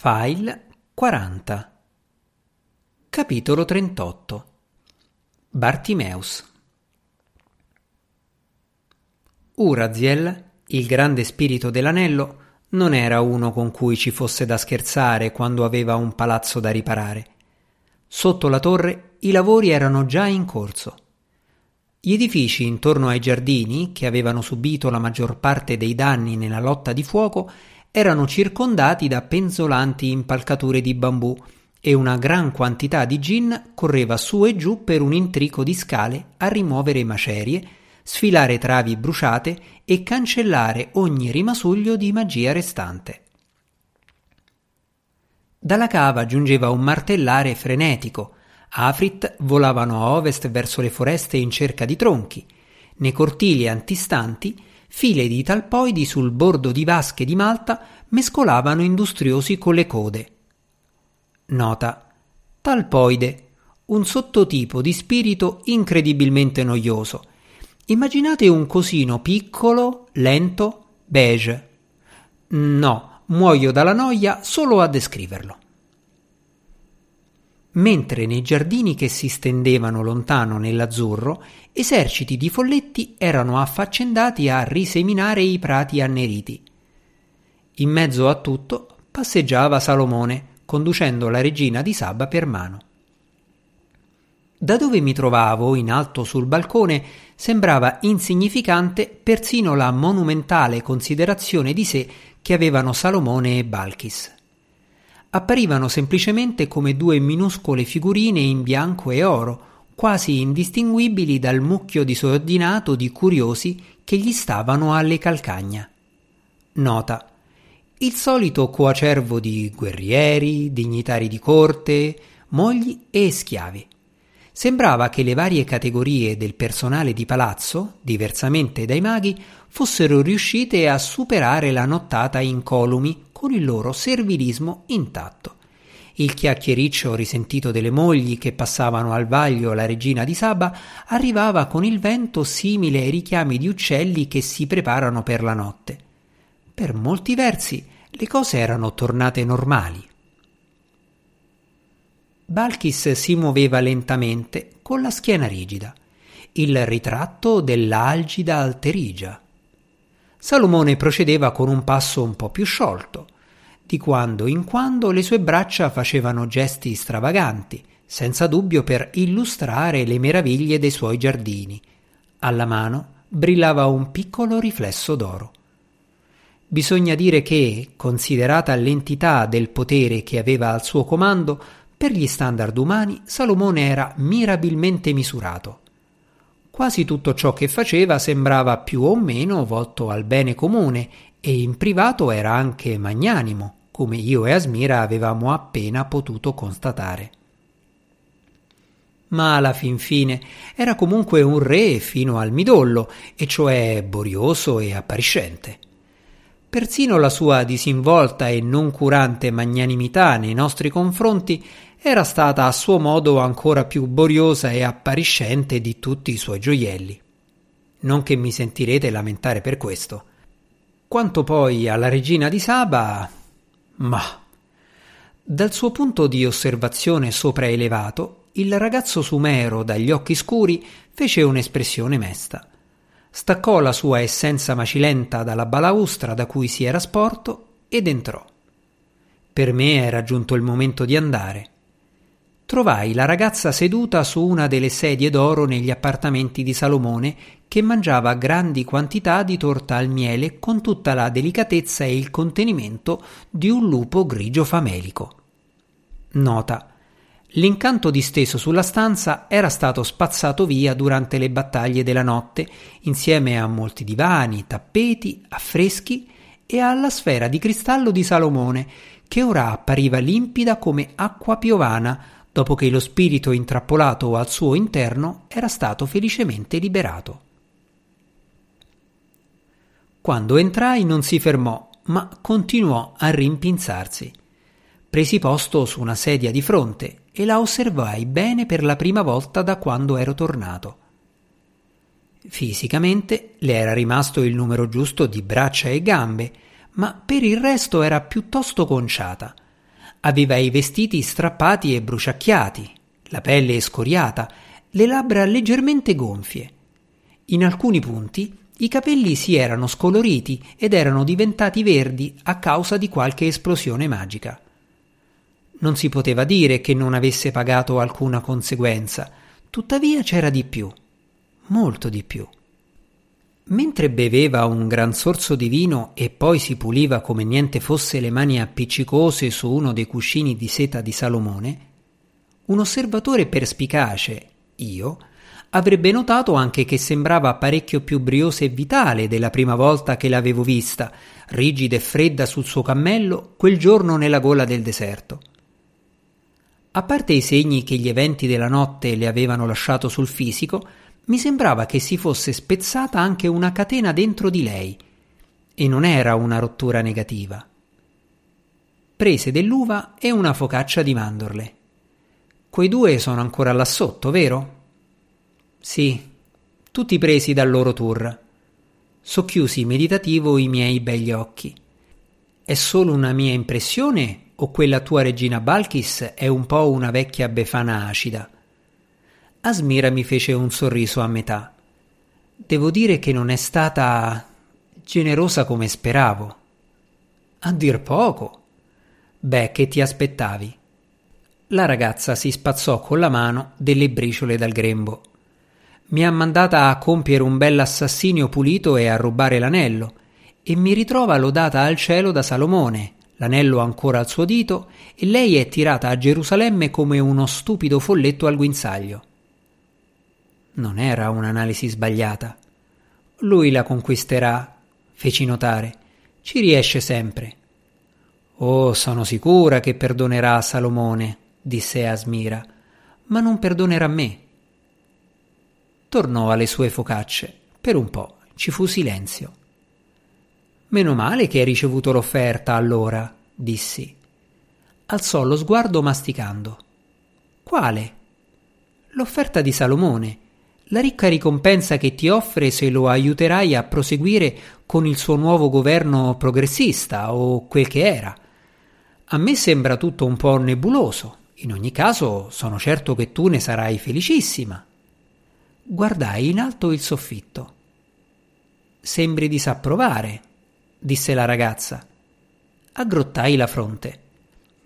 File 40 Capitolo 38 Bartimeus Uraziel, il grande spirito dell'anello, non era uno con cui ci fosse da scherzare quando aveva un palazzo da riparare. Sotto la torre i lavori erano già in corso. Gli edifici intorno ai giardini, che avevano subito la maggior parte dei danni nella lotta di fuoco, erano circondati da penzolanti impalcature di bambù e una gran quantità di gin correva su e giù per un intrico di scale a rimuovere macerie, sfilare travi bruciate e cancellare ogni rimasuglio di magia restante. Dalla cava giungeva un martellare frenetico. Afrit volavano a ovest verso le foreste in cerca di tronchi. Nei cortili antistanti file di talpoidi sul bordo di vasche di malta mescolavano industriosi con le code. Nota. Talpoide. Un sottotipo di spirito incredibilmente noioso. Immaginate un cosino piccolo, lento, beige. No, muoio dalla noia solo a descriverlo mentre nei giardini che si stendevano lontano nell'azzurro eserciti di folletti erano affaccendati a riseminare i prati anneriti. In mezzo a tutto passeggiava Salomone, conducendo la regina di Saba per mano. Da dove mi trovavo, in alto sul balcone, sembrava insignificante persino la monumentale considerazione di sé che avevano Salomone e Balkis apparivano semplicemente come due minuscole figurine in bianco e oro, quasi indistinguibili dal mucchio disordinato di curiosi che gli stavano alle calcagna. Nota. Il solito coacervo di guerrieri, dignitari di corte, mogli e schiavi. Sembrava che le varie categorie del personale di palazzo, diversamente dai maghi, fossero riuscite a superare la nottata incolumi con il loro servilismo intatto. Il chiacchiericcio risentito delle mogli che passavano al vaglio la regina di Saba arrivava con il vento simile ai richiami di uccelli che si preparano per la notte. Per molti versi le cose erano tornate normali. Balkis si muoveva lentamente, con la schiena rigida, il ritratto dell'algida alterigia. Salomone procedeva con un passo un po' più sciolto. Di quando in quando le sue braccia facevano gesti stravaganti, senza dubbio per illustrare le meraviglie dei suoi giardini. Alla mano brillava un piccolo riflesso d'oro. Bisogna dire che, considerata l'entità del potere che aveva al suo comando, per gli standard umani Salomone era mirabilmente misurato. Quasi tutto ciò che faceva sembrava più o meno volto al bene comune e in privato era anche magnanimo, come io e Asmira avevamo appena potuto constatare. Ma alla fin fine era comunque un re fino al midollo, e cioè borioso e appariscente. Persino la sua disinvolta e non curante magnanimità nei nostri confronti era stata a suo modo ancora più boriosa e appariscente di tutti i suoi gioielli. Non che mi sentirete lamentare per questo. Quanto poi alla regina di Saba, ma dal suo punto di osservazione sopraelevato, il ragazzo sumero dagli occhi scuri fece un'espressione mesta. Staccò la sua essenza macilenta dalla balaustra da cui si era sporto ed entrò. Per me era giunto il momento di andare trovai la ragazza seduta su una delle sedie d'oro negli appartamenti di Salomone che mangiava grandi quantità di torta al miele con tutta la delicatezza e il contenimento di un lupo grigio famelico. Nota. L'incanto disteso sulla stanza era stato spazzato via durante le battaglie della notte, insieme a molti divani, tappeti, affreschi e alla sfera di cristallo di Salomone, che ora appariva limpida come acqua piovana, dopo che lo spirito intrappolato al suo interno era stato felicemente liberato. Quando entrai non si fermò, ma continuò a rimpinzarsi. Presi posto su una sedia di fronte e la osservai bene per la prima volta da quando ero tornato. Fisicamente le era rimasto il numero giusto di braccia e gambe, ma per il resto era piuttosto conciata – Aveva i vestiti strappati e bruciacchiati, la pelle scoriata, le labbra leggermente gonfie. In alcuni punti i capelli si erano scoloriti ed erano diventati verdi a causa di qualche esplosione magica. Non si poteva dire che non avesse pagato alcuna conseguenza, tuttavia c'era di più, molto di più. Mentre beveva un gran sorso di vino e poi si puliva come niente fosse le mani appiccicose su uno dei cuscini di seta di Salomone, un osservatore perspicace, io, avrebbe notato anche che sembrava parecchio più briosa e vitale della prima volta che l'avevo vista, rigida e fredda sul suo cammello, quel giorno nella gola del deserto. A parte i segni che gli eventi della notte le avevano lasciato sul fisico, mi sembrava che si fosse spezzata anche una catena dentro di lei, e non era una rottura negativa. Prese dell'uva e una focaccia di mandorle. Quei due sono ancora là sotto, vero? Sì, tutti presi dal loro tour. Socchiusi meditativo i miei begli occhi. È solo una mia impressione o quella tua regina Balkis è un po' una vecchia befana acida? Asmira mi fece un sorriso a metà. Devo dire che non è stata generosa come speravo. A dir poco. Beh, che ti aspettavi? La ragazza si spazzò con la mano delle briciole dal grembo. Mi ha mandata a compiere un bell'assassinio pulito e a rubare l'anello, e mi ritrova lodata al cielo da Salomone, l'anello ancora al suo dito, e lei è tirata a Gerusalemme come uno stupido folletto al guinzaglio. Non era un'analisi sbagliata. Lui la conquisterà, feci notare. Ci riesce sempre. Oh, sono sicura che perdonerà Salomone, disse Asmira, ma non perdonerà me. Tornò alle sue focacce. Per un po' ci fu silenzio. Meno male che hai ricevuto l'offerta, allora, dissi. Alzò lo sguardo masticando. Quale? L'offerta di Salomone la ricca ricompensa che ti offre se lo aiuterai a proseguire con il suo nuovo governo progressista o quel che era. A me sembra tutto un po' nebuloso. In ogni caso, sono certo che tu ne sarai felicissima. Guardai in alto il soffitto. Sembri disapprovare, disse la ragazza. Aggrottai la fronte.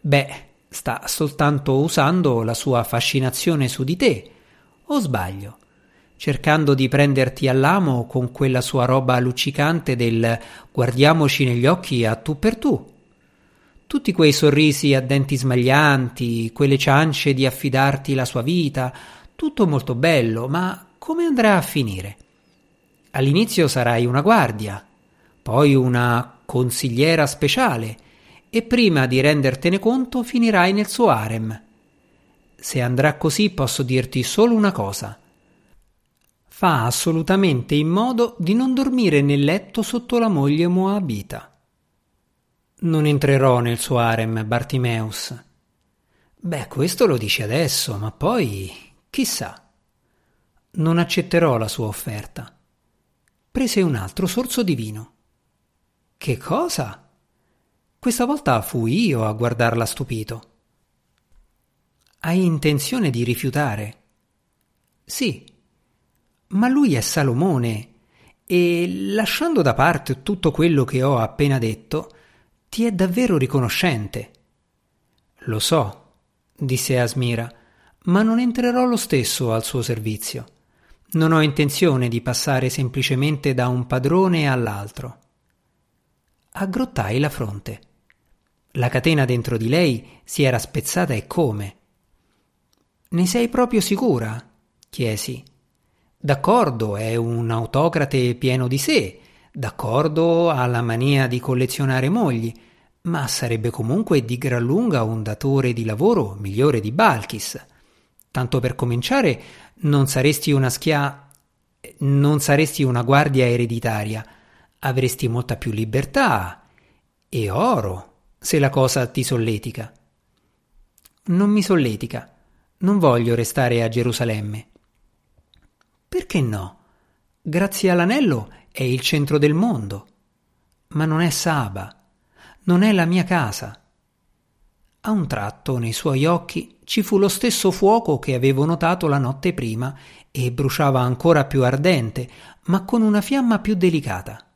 Beh, sta soltanto usando la sua fascinazione su di te, o sbaglio? Cercando di prenderti all'amo con quella sua roba luccicante del guardiamoci negli occhi a tu per tu. Tutti quei sorrisi a denti smaglianti, quelle ciance di affidarti la sua vita, tutto molto bello, ma come andrà a finire? All'inizio sarai una guardia, poi una consigliera speciale e prima di rendertene conto finirai nel suo harem. Se andrà così posso dirti solo una cosa fa assolutamente in modo di non dormire nel letto sotto la moglie moabita. Non entrerò nel suo harem, Bartimeus. Beh, questo lo dici adesso, ma poi chissà. Non accetterò la sua offerta. Prese un altro sorso di vino. Che cosa? Questa volta fui io a guardarla stupito. Hai intenzione di rifiutare? Sì, ma lui è Salomone e, lasciando da parte tutto quello che ho appena detto, ti è davvero riconoscente. Lo so, disse Asmira, ma non entrerò lo stesso al suo servizio. Non ho intenzione di passare semplicemente da un padrone all'altro. Aggrottai la fronte. La catena dentro di lei si era spezzata e come. Ne sei proprio sicura? chiesi. D'accordo, è un autocrate pieno di sé, d'accordo ha la mania di collezionare mogli, ma sarebbe comunque di gran lunga un datore di lavoro migliore di Balkis. Tanto per cominciare, non saresti una schia... non saresti una guardia ereditaria, avresti molta più libertà e oro, se la cosa ti solletica. Non mi solletica, non voglio restare a Gerusalemme. Perché no? Grazie all'anello è il centro del mondo. Ma non è Saba. Non è la mia casa. A un tratto nei suoi occhi ci fu lo stesso fuoco che avevo notato la notte prima e bruciava ancora più ardente, ma con una fiamma più delicata.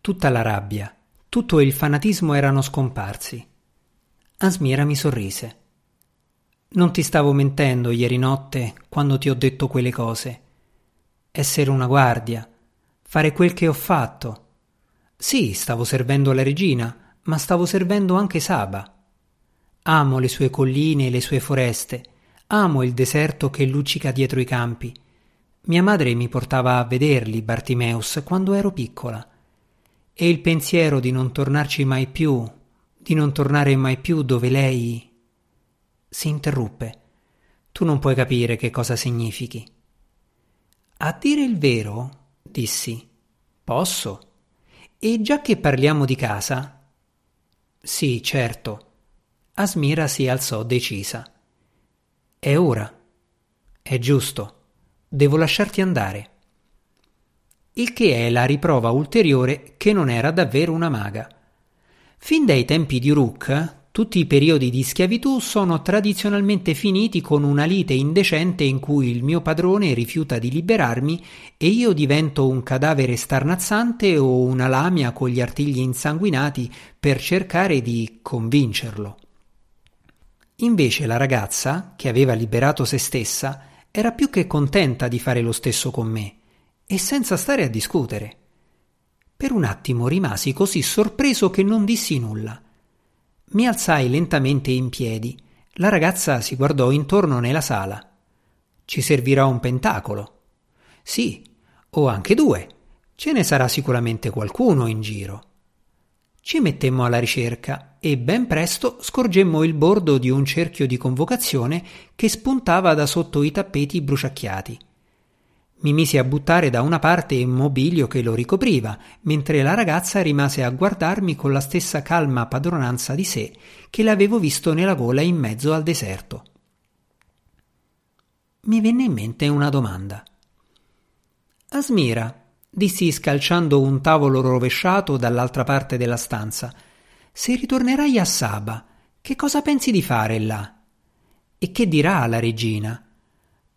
Tutta la rabbia, tutto il fanatismo erano scomparsi. Asmira mi sorrise. Non ti stavo mentendo ieri notte quando ti ho detto quelle cose. Essere una guardia, fare quel che ho fatto. Sì, stavo servendo la regina, ma stavo servendo anche Saba. Amo le sue colline e le sue foreste, amo il deserto che luccica dietro i campi. Mia madre mi portava a vederli, Bartimeus, quando ero piccola. E il pensiero di non tornarci mai più, di non tornare mai più dove lei si interruppe. Tu non puoi capire che cosa significhi. A dire il vero, dissi, posso. E già che parliamo di casa. Sì, certo. Asmira si alzò decisa. È ora. È giusto. Devo lasciarti andare. Il che è la riprova ulteriore che non era davvero una maga. Fin dai tempi di Uruk, tutti i periodi di schiavitù sono tradizionalmente finiti con una lite indecente in cui il mio padrone rifiuta di liberarmi e io divento un cadavere starnazzante o una lamia con gli artigli insanguinati per cercare di convincerlo. Invece la ragazza, che aveva liberato se stessa, era più che contenta di fare lo stesso con me, e senza stare a discutere. Per un attimo rimasi così sorpreso che non dissi nulla mi alzai lentamente in piedi. La ragazza si guardò intorno nella sala. Ci servirà un pentacolo. Sì, o anche due. Ce ne sarà sicuramente qualcuno in giro. Ci mettemmo alla ricerca e ben presto scorgemmo il bordo di un cerchio di convocazione che spuntava da sotto i tappeti bruciacchiati. Mi misi a buttare da una parte il mobilio che lo ricopriva, mentre la ragazza rimase a guardarmi con la stessa calma padronanza di sé che l'avevo visto nella gola in mezzo al deserto. Mi venne in mente una domanda. Asmira, dissi scalciando un tavolo rovesciato dall'altra parte della stanza, se ritornerai a Saba, che cosa pensi di fare là? E che dirà la regina?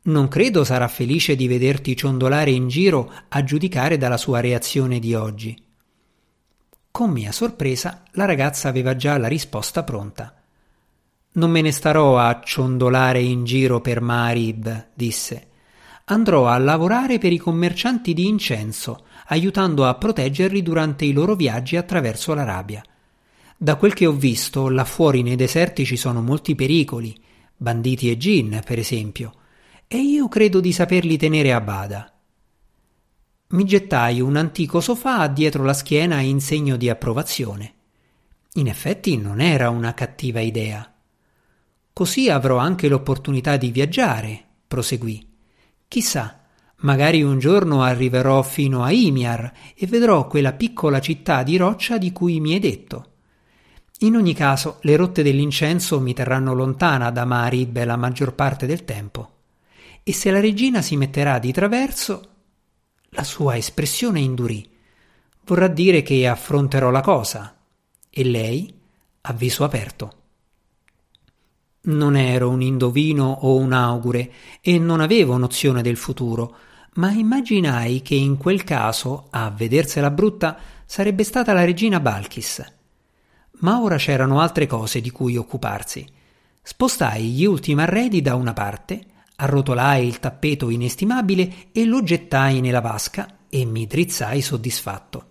Non credo sarà felice di vederti ciondolare in giro a giudicare dalla sua reazione di oggi. Con mia sorpresa la ragazza aveva già la risposta pronta. Non me ne starò a ciondolare in giro per Marib, disse. Andrò a lavorare per i commercianti di incenso, aiutando a proteggerli durante i loro viaggi attraverso l'Arabia. Da quel che ho visto, là fuori nei deserti ci sono molti pericoli, banditi e gin, per esempio e io credo di saperli tenere a bada. Mi gettai un antico sofà dietro la schiena in segno di approvazione. In effetti non era una cattiva idea. Così avrò anche l'opportunità di viaggiare, proseguì. Chissà, magari un giorno arriverò fino a Imiar e vedrò quella piccola città di roccia di cui mi hai detto. In ogni caso, le rotte dell'incenso mi terranno lontana da Marib la maggior parte del tempo e se la regina si metterà di traverso, la sua espressione indurì. Vorrà dire che affronterò la cosa. E lei a viso aperto. Non ero un indovino o un augure e non avevo nozione del futuro, ma immaginai che in quel caso, a vedersela brutta, sarebbe stata la regina Balkis. Ma ora c'erano altre cose di cui occuparsi. Spostai gli ultimi arredi da una parte arrotolai il tappeto inestimabile e lo gettai nella vasca e mi drizzai soddisfatto.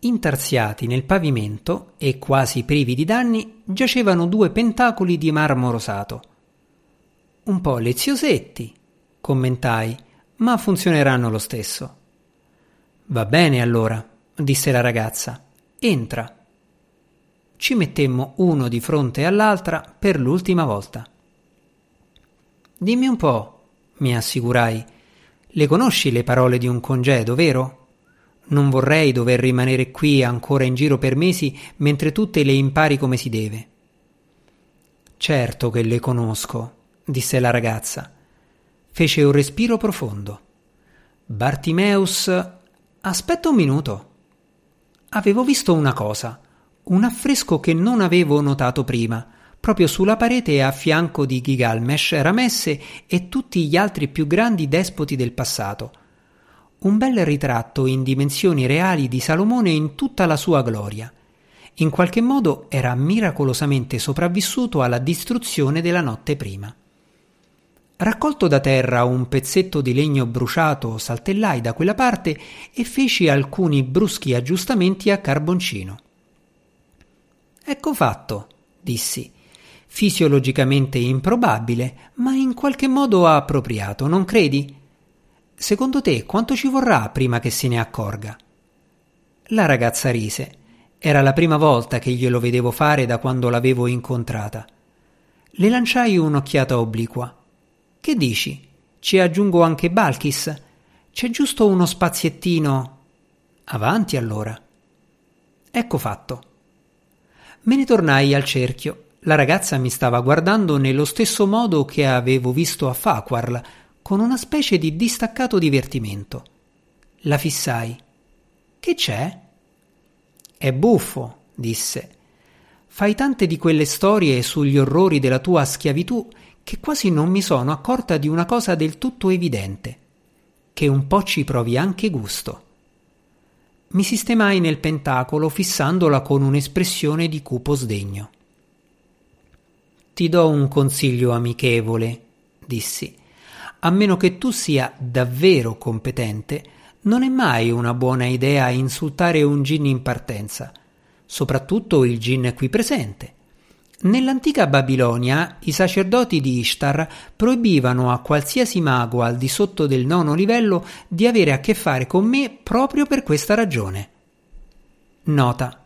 Intarsiati nel pavimento e quasi privi di danni giacevano due pentacoli di marmo rosato. Un po' leziosetti, commentai, ma funzioneranno lo stesso. Va bene allora, disse la ragazza. Entra. Ci mettemmo uno di fronte all'altra per l'ultima volta. Dimmi un po', mi assicurai. Le conosci le parole di un congedo, vero? Non vorrei dover rimanere qui ancora in giro per mesi mentre tu te le impari come si deve. Certo che le conosco, disse la ragazza. Fece un respiro profondo. Bartimeus. Aspetta un minuto. Avevo visto una cosa, un affresco che non avevo notato prima, proprio sulla parete a fianco di Gilgamesh, Ramesse e tutti gli altri più grandi despoti del passato. Un bel ritratto in dimensioni reali di Salomone in tutta la sua gloria. In qualche modo era miracolosamente sopravvissuto alla distruzione della notte prima. Raccolto da terra un pezzetto di legno bruciato, saltellai da quella parte e feci alcuni bruschi aggiustamenti a carboncino. Ecco fatto, dissi. Fisiologicamente improbabile, ma in qualche modo appropriato, non credi? Secondo te quanto ci vorrà prima che se ne accorga? La ragazza rise. Era la prima volta che glielo vedevo fare da quando l'avevo incontrata. Le lanciai un'occhiata obliqua. Che dici? Ci aggiungo anche Balkis? C'è giusto uno spaziettino. Avanti allora. Ecco fatto. Me ne tornai al cerchio. La ragazza mi stava guardando nello stesso modo che avevo visto a Farquhar, con una specie di distaccato divertimento. La fissai. Che c'è? È buffo, disse. Fai tante di quelle storie sugli orrori della tua schiavitù che quasi non mi sono accorta di una cosa del tutto evidente, che un po' ci provi anche gusto. Mi sistemai nel pentacolo fissandola con un'espressione di cupo sdegno. Ti do un consiglio amichevole, dissi. A meno che tu sia davvero competente, non è mai una buona idea insultare un gin in partenza, soprattutto il gin qui presente. Nell'antica Babilonia i sacerdoti di Ishtar proibivano a qualsiasi mago al di sotto del nono livello di avere a che fare con me proprio per questa ragione. Nota.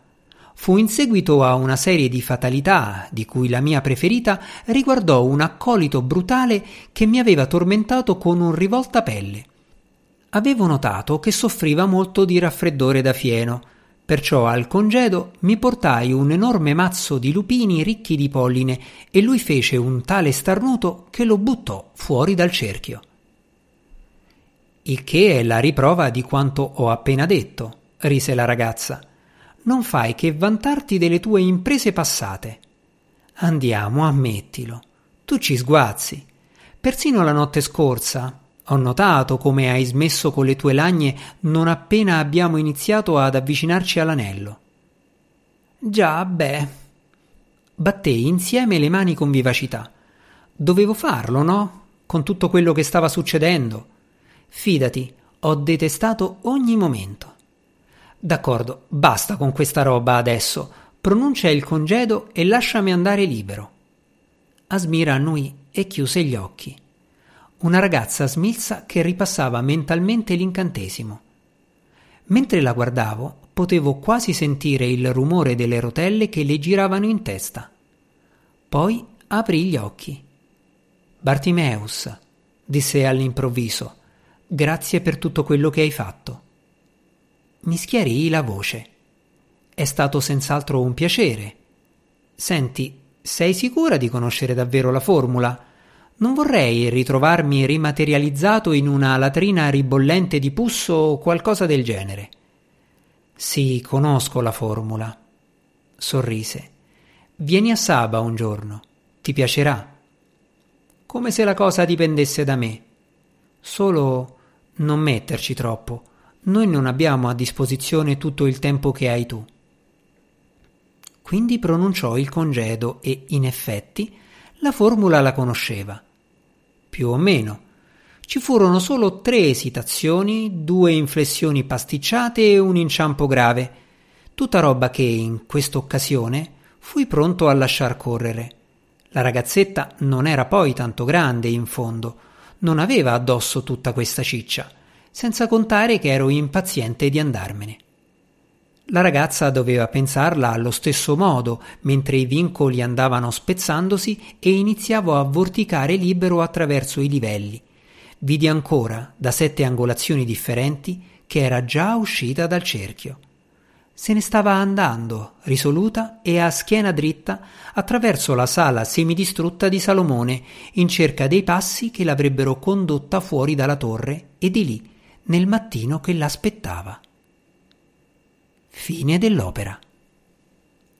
Fu in seguito a una serie di fatalità, di cui la mia preferita riguardò un accolito brutale che mi aveva tormentato con un rivoltapelle. Avevo notato che soffriva molto di raffreddore da fieno, Perciò al congedo mi portai un enorme mazzo di lupini ricchi di polline e lui fece un tale starnuto che lo buttò fuori dal cerchio. Il che è la riprova di quanto ho appena detto, rise la ragazza. Non fai che vantarti delle tue imprese passate. Andiamo, ammettilo. Tu ci sguazzi. Persino la notte scorsa, ho notato come hai smesso con le tue lagne non appena abbiamo iniziato ad avvicinarci all'anello. Già, beh. Battei insieme le mani con vivacità. Dovevo farlo, no? Con tutto quello che stava succedendo. Fidati, ho detestato ogni momento. D'accordo, basta con questa roba adesso. Pronuncia il congedo e lasciami andare libero. Asmira annui e chiuse gli occhi una ragazza smilza che ripassava mentalmente l'incantesimo. Mentre la guardavo, potevo quasi sentire il rumore delle rotelle che le giravano in testa. Poi aprì gli occhi. Bartimeus, disse all'improvviso, grazie per tutto quello che hai fatto. Mi schiarii la voce. È stato senz'altro un piacere. Senti, sei sicura di conoscere davvero la formula? Non vorrei ritrovarmi rimaterializzato in una latrina ribollente di pus o qualcosa del genere. Sì, conosco la formula. Sorrise. Vieni a Saba un giorno. Ti piacerà. Come se la cosa dipendesse da me. Solo non metterci troppo. Noi non abbiamo a disposizione tutto il tempo che hai tu. Quindi pronunciò il congedo e, in effetti, la formula la conosceva più o meno. Ci furono solo tre esitazioni, due inflessioni pasticciate e un inciampo grave. Tutta roba che, in quest'occasione, fui pronto a lasciar correre. La ragazzetta non era poi tanto grande, in fondo, non aveva addosso tutta questa ciccia, senza contare che ero impaziente di andarmene. La ragazza doveva pensarla allo stesso modo, mentre i vincoli andavano spezzandosi e iniziavo a vorticare libero attraverso i livelli. Vidi ancora, da sette angolazioni differenti, che era già uscita dal cerchio. Se ne stava andando, risoluta e a schiena dritta, attraverso la sala semidistrutta di Salomone, in cerca dei passi che l'avrebbero condotta fuori dalla torre e di lì, nel mattino che l'aspettava. Fine dell'opera.